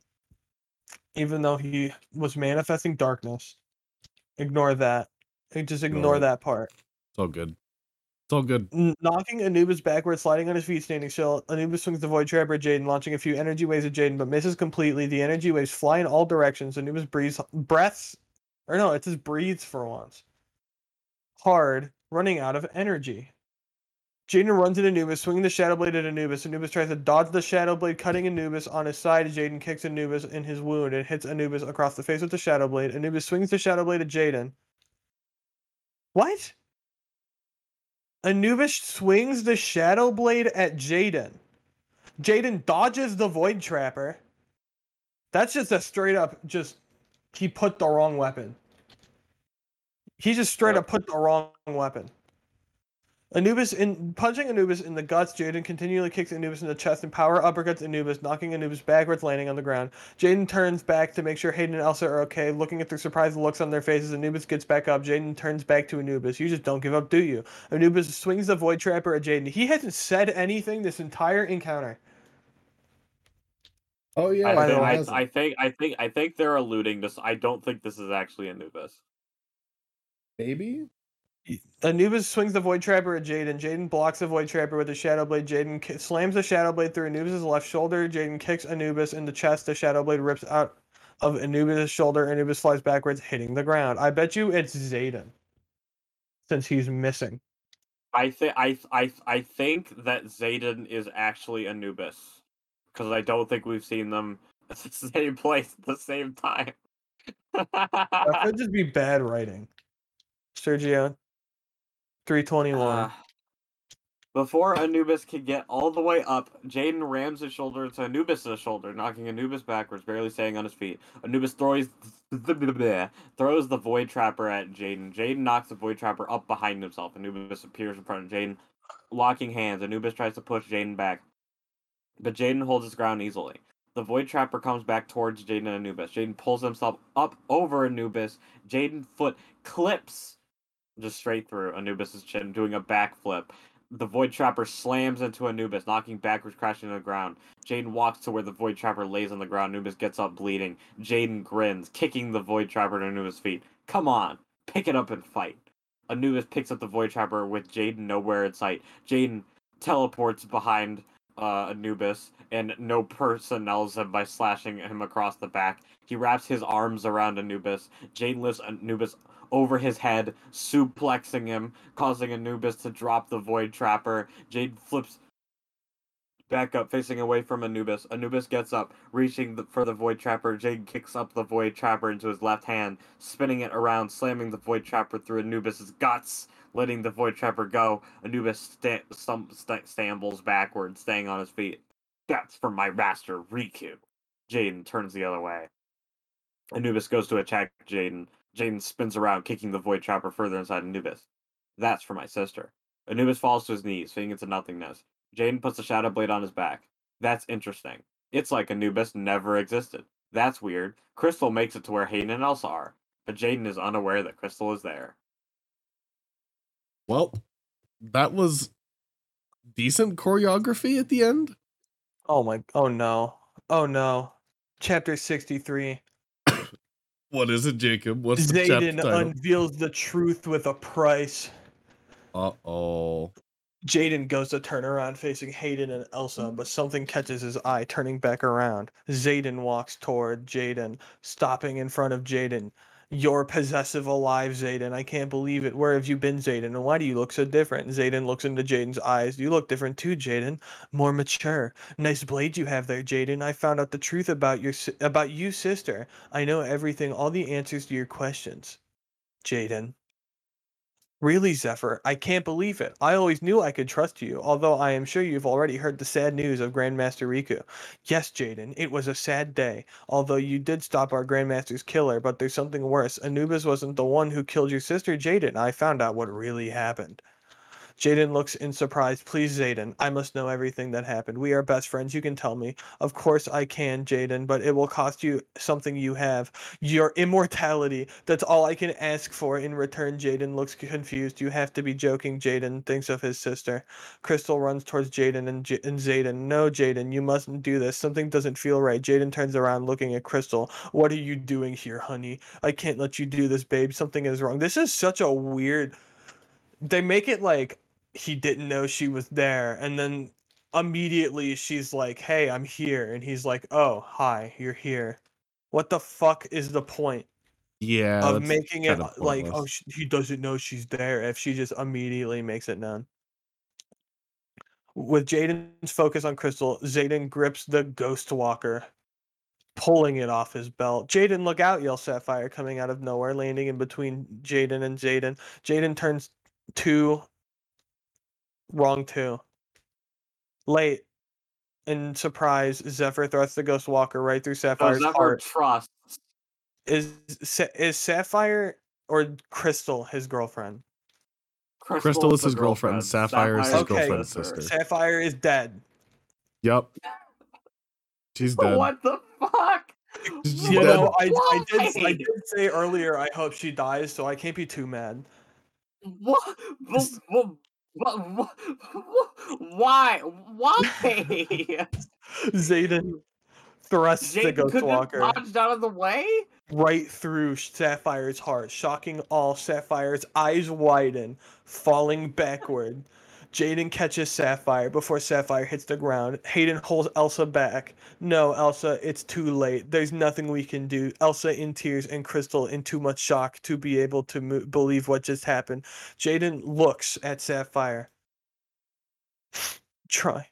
even though he was manifesting darkness. Ignore that. Just ignore it. that part. It's all good. It's all good. Knocking Anubis backward, sliding on his feet, standing still. Anubis swings the Void Trapper at Jaden, launching a few energy waves at Jaden, but misses completely. The energy waves fly in all directions. Anubis breathes, breaths, or no, it just breathes for once. Hard, running out of energy. Jaden runs at Anubis, swinging the Shadow Blade at Anubis. Anubis tries to dodge the Shadow Blade, cutting Anubis on his side. Jaden kicks Anubis in his wound and hits Anubis across the face with the Shadow Blade. Anubis swings the Shadow Blade at Jaden. What? Anubis swings the Shadow Blade at Jaden. Jaden dodges the Void Trapper. That's just a straight up just he put the wrong weapon. He just straight up put the wrong weapon. Anubis in punching Anubis in the guts, Jaden continually kicks Anubis in the chest and power uppercuts Anubis, knocking Anubis backwards, landing on the ground. Jaden turns back to make sure Hayden and Elsa are okay. Looking at their surprised looks on their faces, Anubis gets back up. Jaden turns back to Anubis. You just don't give up, do you? Anubis swings the Void Trapper at Jaden. He hasn't said anything this entire encounter. Oh yeah, I By the think, way- I. I think I think I think they're alluding to. I don't think this is actually Anubis. maybe. Anubis swings the Void Trapper at Jaden. Jaden blocks the Void Trapper with the Shadow Blade. Jaden ki- slams the Shadow Blade through Anubis' left shoulder. Jaden kicks Anubis in the chest. The Shadow Blade rips out of Anubis' shoulder. Anubis flies backwards, hitting the ground. I bet you it's Zayden. Since he's missing. I think I I I think that Zayden is actually Anubis because I don't think we've seen them at the same place at the same time. That could just be bad writing. Sergio. 321. Uh, before Anubis could get all the way up, Jaden rams his shoulder into Anubis' shoulder, knocking Anubis backwards, barely staying on his feet. Anubis throws throws the Void Trapper at Jaden. Jaden knocks the Void Trapper up behind himself. Anubis appears in front of Jaden, locking hands. Anubis tries to push Jaden back, but Jaden holds his ground easily. The Void Trapper comes back towards Jaden and Anubis. Jaden pulls himself up over Anubis. Jaden foot clips just straight through Anubis's chin, doing a backflip. The Void Trapper slams into Anubis, knocking backwards, crashing to the ground. Jaden walks to where the Void Trapper lays on the ground. Anubis gets up bleeding. Jaden grins, kicking the Void Trapper to Anubis' feet. Come on, pick it up and fight. Anubis picks up the Void Trapper with Jaden nowhere in sight. Jaden teleports behind uh, Anubis, and no personnels him by slashing him across the back. He wraps his arms around Anubis. Jaden lifts Anubis over his head, suplexing him, causing Anubis to drop the Void Trapper. Jade flips back up, facing away from Anubis. Anubis gets up, reaching the, for the Void Trapper. Jade kicks up the Void Trapper into his left hand, spinning it around, slamming the Void Trapper through Anubis's guts, letting the Void Trapper go. Anubis sta- stum- sta- stumbles backwards, staying on his feet. That's for my master, Riku. Jaden turns the other way. Anubis goes to attack Jaden. Jaden spins around, kicking the Void chopper further inside Anubis. That's for my sister. Anubis falls to his knees, fading into nothingness. Jaden puts the Shadow Blade on his back. That's interesting. It's like Anubis never existed. That's weird. Crystal makes it to where Hayden and Elsa are, but Jaden is unaware that Crystal is there. Well, that was decent choreography at the end. Oh my oh no. Oh no. Chapter 63. What is it, Jacob? What's the chapter Zayden title? unveils the truth with a price. uh oh. Jaden goes to turn around facing Hayden and Elsa, but something catches his eye, turning back around. Zayden walks toward Jaden, stopping in front of Jaden. You're possessive alive, Zayden. I can't believe it. Where have you been, Zayden? And why do you look so different? Zayden looks into Jaden's eyes. You look different too, Jaden. More mature. Nice blade you have there, Jaden. I found out the truth about your about you, sister. I know everything, all the answers to your questions. Jaden. Really, Zephyr, I can't believe it. I always knew I could trust you, although I am sure you've already heard the sad news of Grandmaster Riku. Yes, Jaden, it was a sad day, although you did stop our Grandmaster's killer, but there's something worse. Anubis wasn't the one who killed your sister, Jaden. I found out what really happened. Jaden looks in surprise. Please, Zayden, I must know everything that happened. We are best friends. You can tell me. Of course I can, Jaden, but it will cost you something you have. Your immortality. That's all I can ask for in return. Jaden looks confused. You have to be joking, Jaden thinks of his sister. Crystal runs towards Jaden and, J- and Zayden. No, Jaden, you mustn't do this. Something doesn't feel right. Jaden turns around looking at Crystal. What are you doing here, honey? I can't let you do this, babe. Something is wrong. This is such a weird. They make it like he didn't know she was there, and then immediately she's like, "Hey, I'm here," and he's like, "Oh, hi, you're here." What the fuck is the point Yeah. of making it kinda uh, like, oh, pointless. sh- he doesn't know she's there if she just immediately makes it known? With Jaden's focus on Crystal, Zayden grips the Ghost Walker, pulling it off his belt. Jaden, look out, yells Sapphire, coming out of nowhere, landing in between Jaden and Jaden. Jaden turns two, wrong two. Late. In surprise, Zephyr thrusts the Ghost Walker right through So Sapphire's Zephyr heart. trusts. Is is Sapphire or Crystal his girlfriend? Crystal is the his girlfriend, Sapphire is his Okay. girlfriend's sister. Sapphire is dead. Yep. She's dead. What the fuck? She's You dead. know, I, I did I did say earlier I hope she dies, so I can't be too mad. What? What? What? What? Why? Why? Zayden thrusts the Jaden Ghost Walker dodged out of the way. right through Sapphire's heart, shocking all. Sapphire's eyes widen, falling backward. Jaden catches Sapphire before Sapphire hits the ground. Hayden holds Elsa back. No, Elsa, it's too late. There's nothing we can do. Elsa in tears and Crystal in too much shock to be able to mo- believe what just happened. Jaden looks at Sapphire. Try.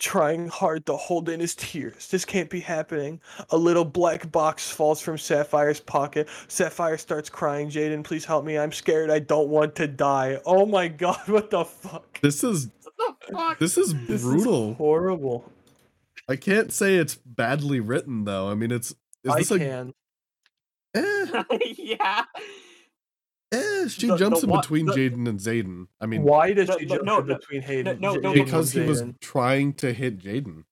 Trying hard to hold in his tears. This can't be happening. A little black box falls from Sapphire's pocket. Sapphire starts crying. Jaden, please help me. I'm scared. I don't want to die. Oh my god, what the fuck? This is What the fuck? this is This brutal. is horrible. I can't say it's badly written though. I mean, it's is I this a can. eh, yeah. Eh, she The- jumps the in between the- Jaden and Zayden. I mean, Why does she no, jump no, in between Hayden? no, no, Jaden because he was trying to hit Jaden.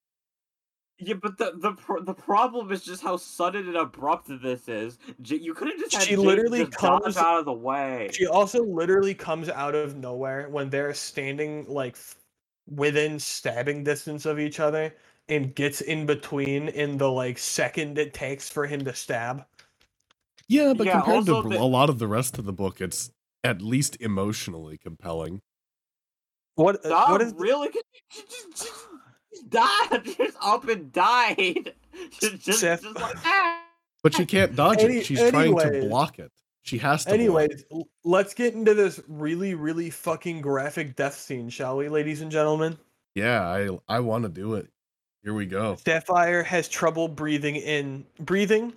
Yeah, but the the pro- the problem is just how sudden and abrupt this is. J- you could have just had She Jaden literally just comes- out of the way. She also literally comes out of nowhere when they're standing like within stabbing distance of each other and gets in between in the like second it takes for him to stab. Yeah, but Yeah, compared to the- a lot of the rest of the book, it's at least emotionally compelling. What uh, Stop, what is really? She just, just, just died. Just up and died. Just, just, just like ah. But she can't dodge Any- it. She's trying to block it. She has to. block it. Anyways, let's get into this really really fucking graphic death scene, shall we, ladies and gentlemen? yeah, I I want to do it. Here we go. Sapphire has trouble breathing in breathing,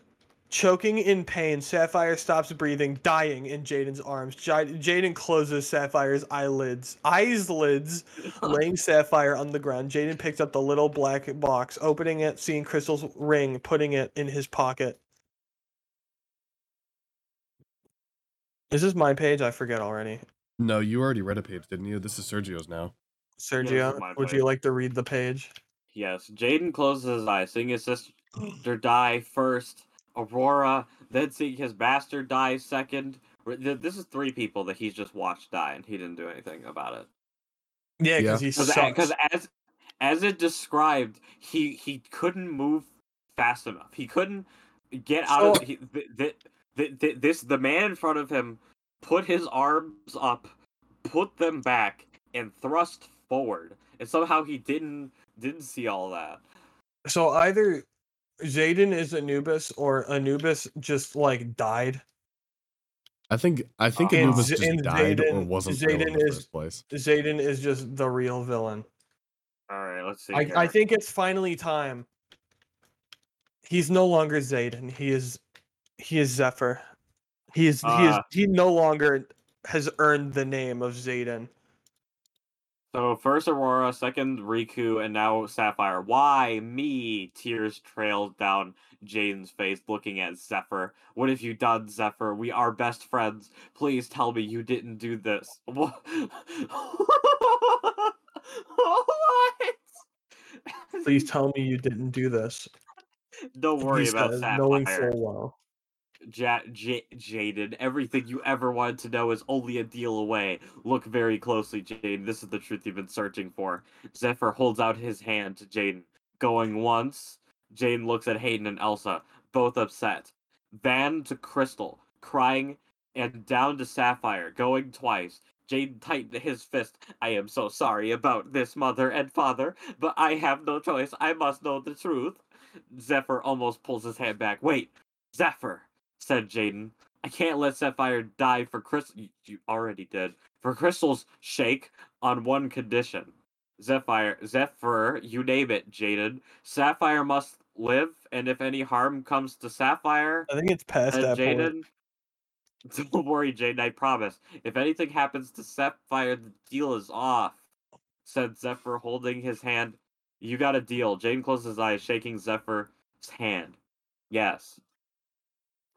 choking in pain. Sapphire stops breathing, dying in Jaden's arms. J- Jaden closes Sapphire's eyelids, eyes lids, laying Sapphire on the ground. Jaden picks up the little black box, opening it, seeing Crystal's ring, putting it in his pocket. Is this my page? I forget already. No, you already read a page, didn't you? This is Sergio's now. Sergio, my would you like to read the page? Yes, Jaden closes his eyes, seeing his sister die first. Aurora, then seeing his bastard die second. This is three people that he's just watched die, and he didn't do anything about it. Yeah, Yeah. because he Because sucks. as as it described, he he couldn't move fast enough. He couldn't get out So- of he, th- th- th- th- this. The man in front of him put his arms up, put them back, and thrust forward. And somehow he didn't didn't see all that. So either Jaden is Anubis or Anubis just like died. I think I think Uh, Anubis Z- just and died or wasn't real in Zayden the is- first place. Zayden is just the real villain. All right, let's see. I. I think it's finally time. He's no longer Zayden. He is he is Zephyr. He is he is Uh, he no longer has earned the name of Zayden. So first Aurora, second Riku, and now Sapphire. Why me? Tears trailed down Jaden's face, looking at Zephyr. What have you done, Zephyr? We are best friends. Please tell me you didn't do this. What? what? Please tell me you didn't do this. Don't he worry about says, knowing full well. Ja- J- Jaden, everything you ever wanted to know is only a deal away. Look very closely, Jaden. This is the truth you've been searching for. Zephyr holds out his hand to Jaden. Going once, Jaden looks at Hayden and Elsa, both upset. Van to Crystal, crying, and down to Sapphire, going twice. Jaden tightened his fist. I am so sorry about this, mother and father, but I have no choice. I must know the truth. Zephyr almost pulls his hand back. Wait, Zephyr, said Jaden. I can't let Sapphire die for Crystal. You, already did. For Crystal's shake on one condition. Zephyr, Zephyr, you name it, Jaden. Sapphire must live, and if any harm comes to Sapphire, I think it's past that point. Jaden, don't worry, Jaden. I promise. If anything happens to Sapphire, the deal is off," said Zephyr, holding his hand. "You got a deal." Jaden closed his eyes, shaking Zephyr's hand. Yes.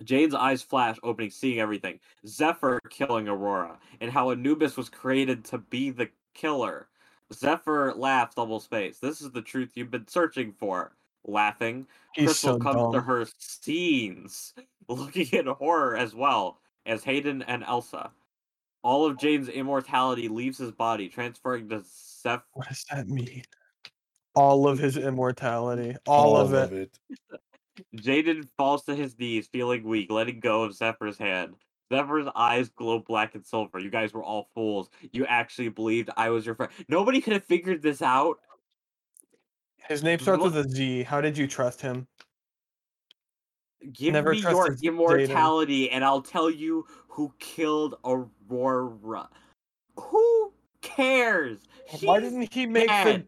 Jaden's eyes flash, opening, seeing everything. Zephyr killing Aurora, and how Anubis was created to be the killer. Zephyr laughs double space. This is the truth you've been searching for. Laughing. He's Crystal so comes to her scenes, looking in horror as well as Hayden and Elsa. All of Jane's immortality leaves his body, transferring to Zeph- What does that mean? all of his immortality, all, of it. Jaden falls to his knees, feeling weak, letting go of Zephyr's hand. Zephyr's eyes glow black and silver. You guys were all fools. You actually believed I was your friend. Nobody could have figured this out. His name starts with a Z. How did you trust him? Give Never me your Jaden. immortality, and I'll tell you who killed Aurora. Who cares? Why didn't he make the?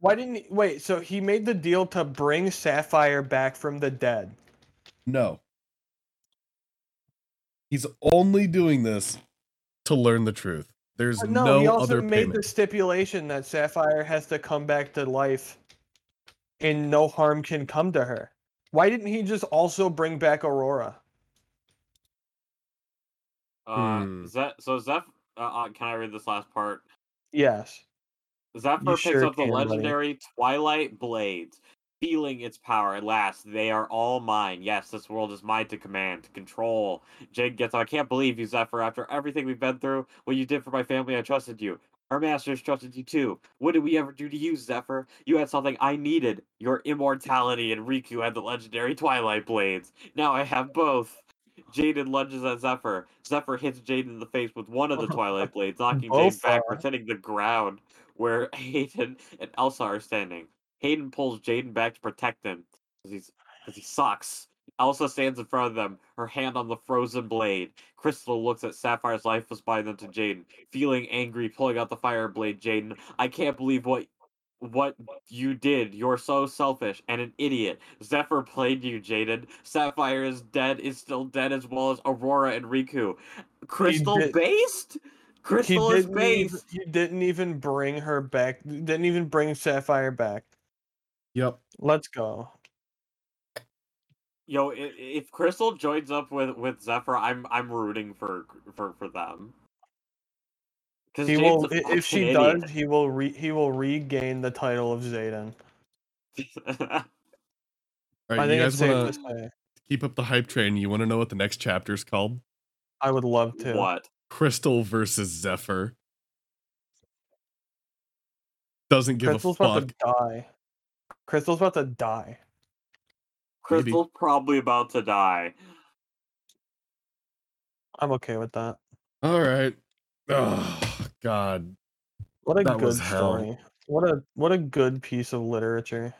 Dead. Why didn't he, wait? So he made the deal to bring Sapphire back from the dead. No. He's only doing this to learn the truth. There's But no, no, he also other made payment. the stipulation that Sapphire has to come back to life, and no harm can come to her. Why didn't he just also bring back Aurora? Uh, Hmm. Ze- so Zeph, uh, uh, can I read this last part? Yes. Zephyr picks sure up the can, buddy. legendary Twilight Blades, feeling its power. At last, they are all mine. Yes, this world is mine to command, to control. Jade gets, I can't believe you, Zephyr. After everything we've been through, what you did for my family, I trusted you. Our masters trusted you too. What did we ever do to you, Zephyr? You had something I needed your immortality, and Riku had the legendary Twilight Blades. Now I have both. Jaden lunges at Zephyr. Zephyr hits Jaden in the face with one of the Twilight Blades, knocking Jaden backwards, are. hitting the ground where Hayden and Elsa are standing. Hayden pulls Jaden back to protect him because he sucks. Elsa stands in front of them, her hand on the frozen blade. Crystal looks at Sapphire's lifeless body then to Jaden, feeling angry, pulling out the fire blade. Jaden, I can't believe what what you did. You're so selfish and an idiot. Zephyr played you, Jaden. Sapphire is dead, is still dead as well as Aurora and Riku. Crystal did- based? Crystal is didn't, even, based. he didn't even bring her back. Didn't even bring Sapphire back. Yep. Let's go. Yo, if, if Crystal joins up with with Zephyr, I'm I'm rooting for for for them. Because He will. If she does, he will. Re, he will regain the title of Zayden. All I right, you think it's guys safe want to to keep up the hype train. You want to know what the next chapter is called? I would love to. what? Crystal versus Zephyr. Doesn't give Crystal's a about fuck. to die. Crystal's about to die. Maybe. Crystal's probably about to die. I'm okay with that. All right. Oh God. What a That good was hell. story. What a what a good piece of literature.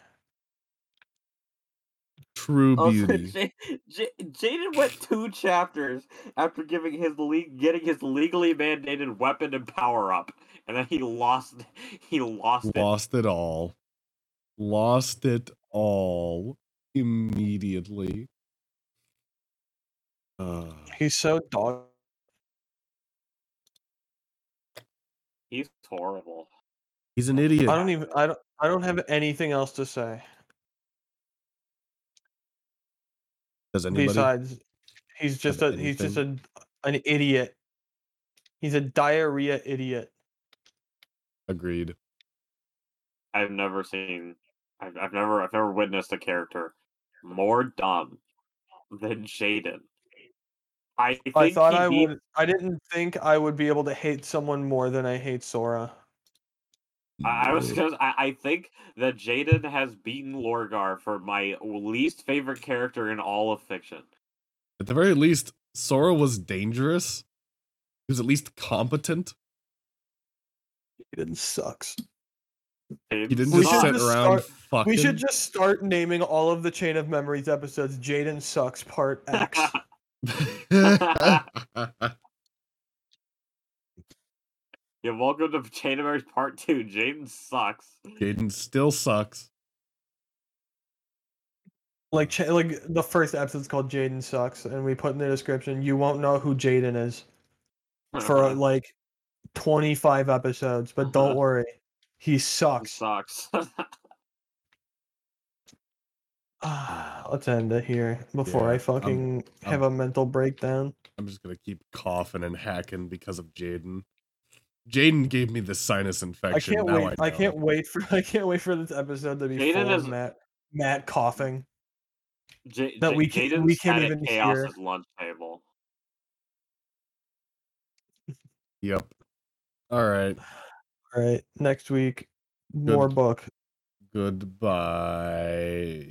True beauty. J- J- Jaden went two chapters after giving his le- getting his legally mandated weapon and power up, and then he lost. He lost it. Lost it all. Lost it all immediately. Uh, He's so dog. He's horrible. he's an idiot. I don't even. I don't. I don't have anything else to say Does anybody? besides. He's just a. He's just a. An idiot. He's a diarrhea idiot. Agreed. I've never seen. I've, I've never. I've never witnessed a character more dumb than Jaden. I think I thought I beat- would. I didn't think I would be able to hate someone more than I hate Sora. I I was because I, I think that Jaden has beaten Lorgar for my least favorite character in all of fiction. At the very least, Sora was dangerous. He was at least competent. Jaden sucks. He didn't We just sit just around start- fucking. We should just start naming all of the Chain of Memories episodes Jaden Sucks Part X. yeah, welcome to Chain of Memories Part Two. Jaden sucks. Jaden still sucks. like, like the first episode's called Jaden Sucks, and we put in the description, you won't know who Jaden is for uh-huh. like 25 episodes, but don't uh-huh. worry, he He sucks. sucks. Ah, Let's end it here before Yeah, I I'm- fucking have a mental breakdown. I'm just gonna keep coughing and hacking because of Jaden. Jaden gave me the sinus infection. I infection. can't now wait. I, I, can't wait for I can't wait for this episode to be Jaden full is- of Matt Matt coughing. J- That J- we can- Jaden's we can't sat at even Chaos's hear. lunch table. Yep. All right. All right, next week more book. Goodbye.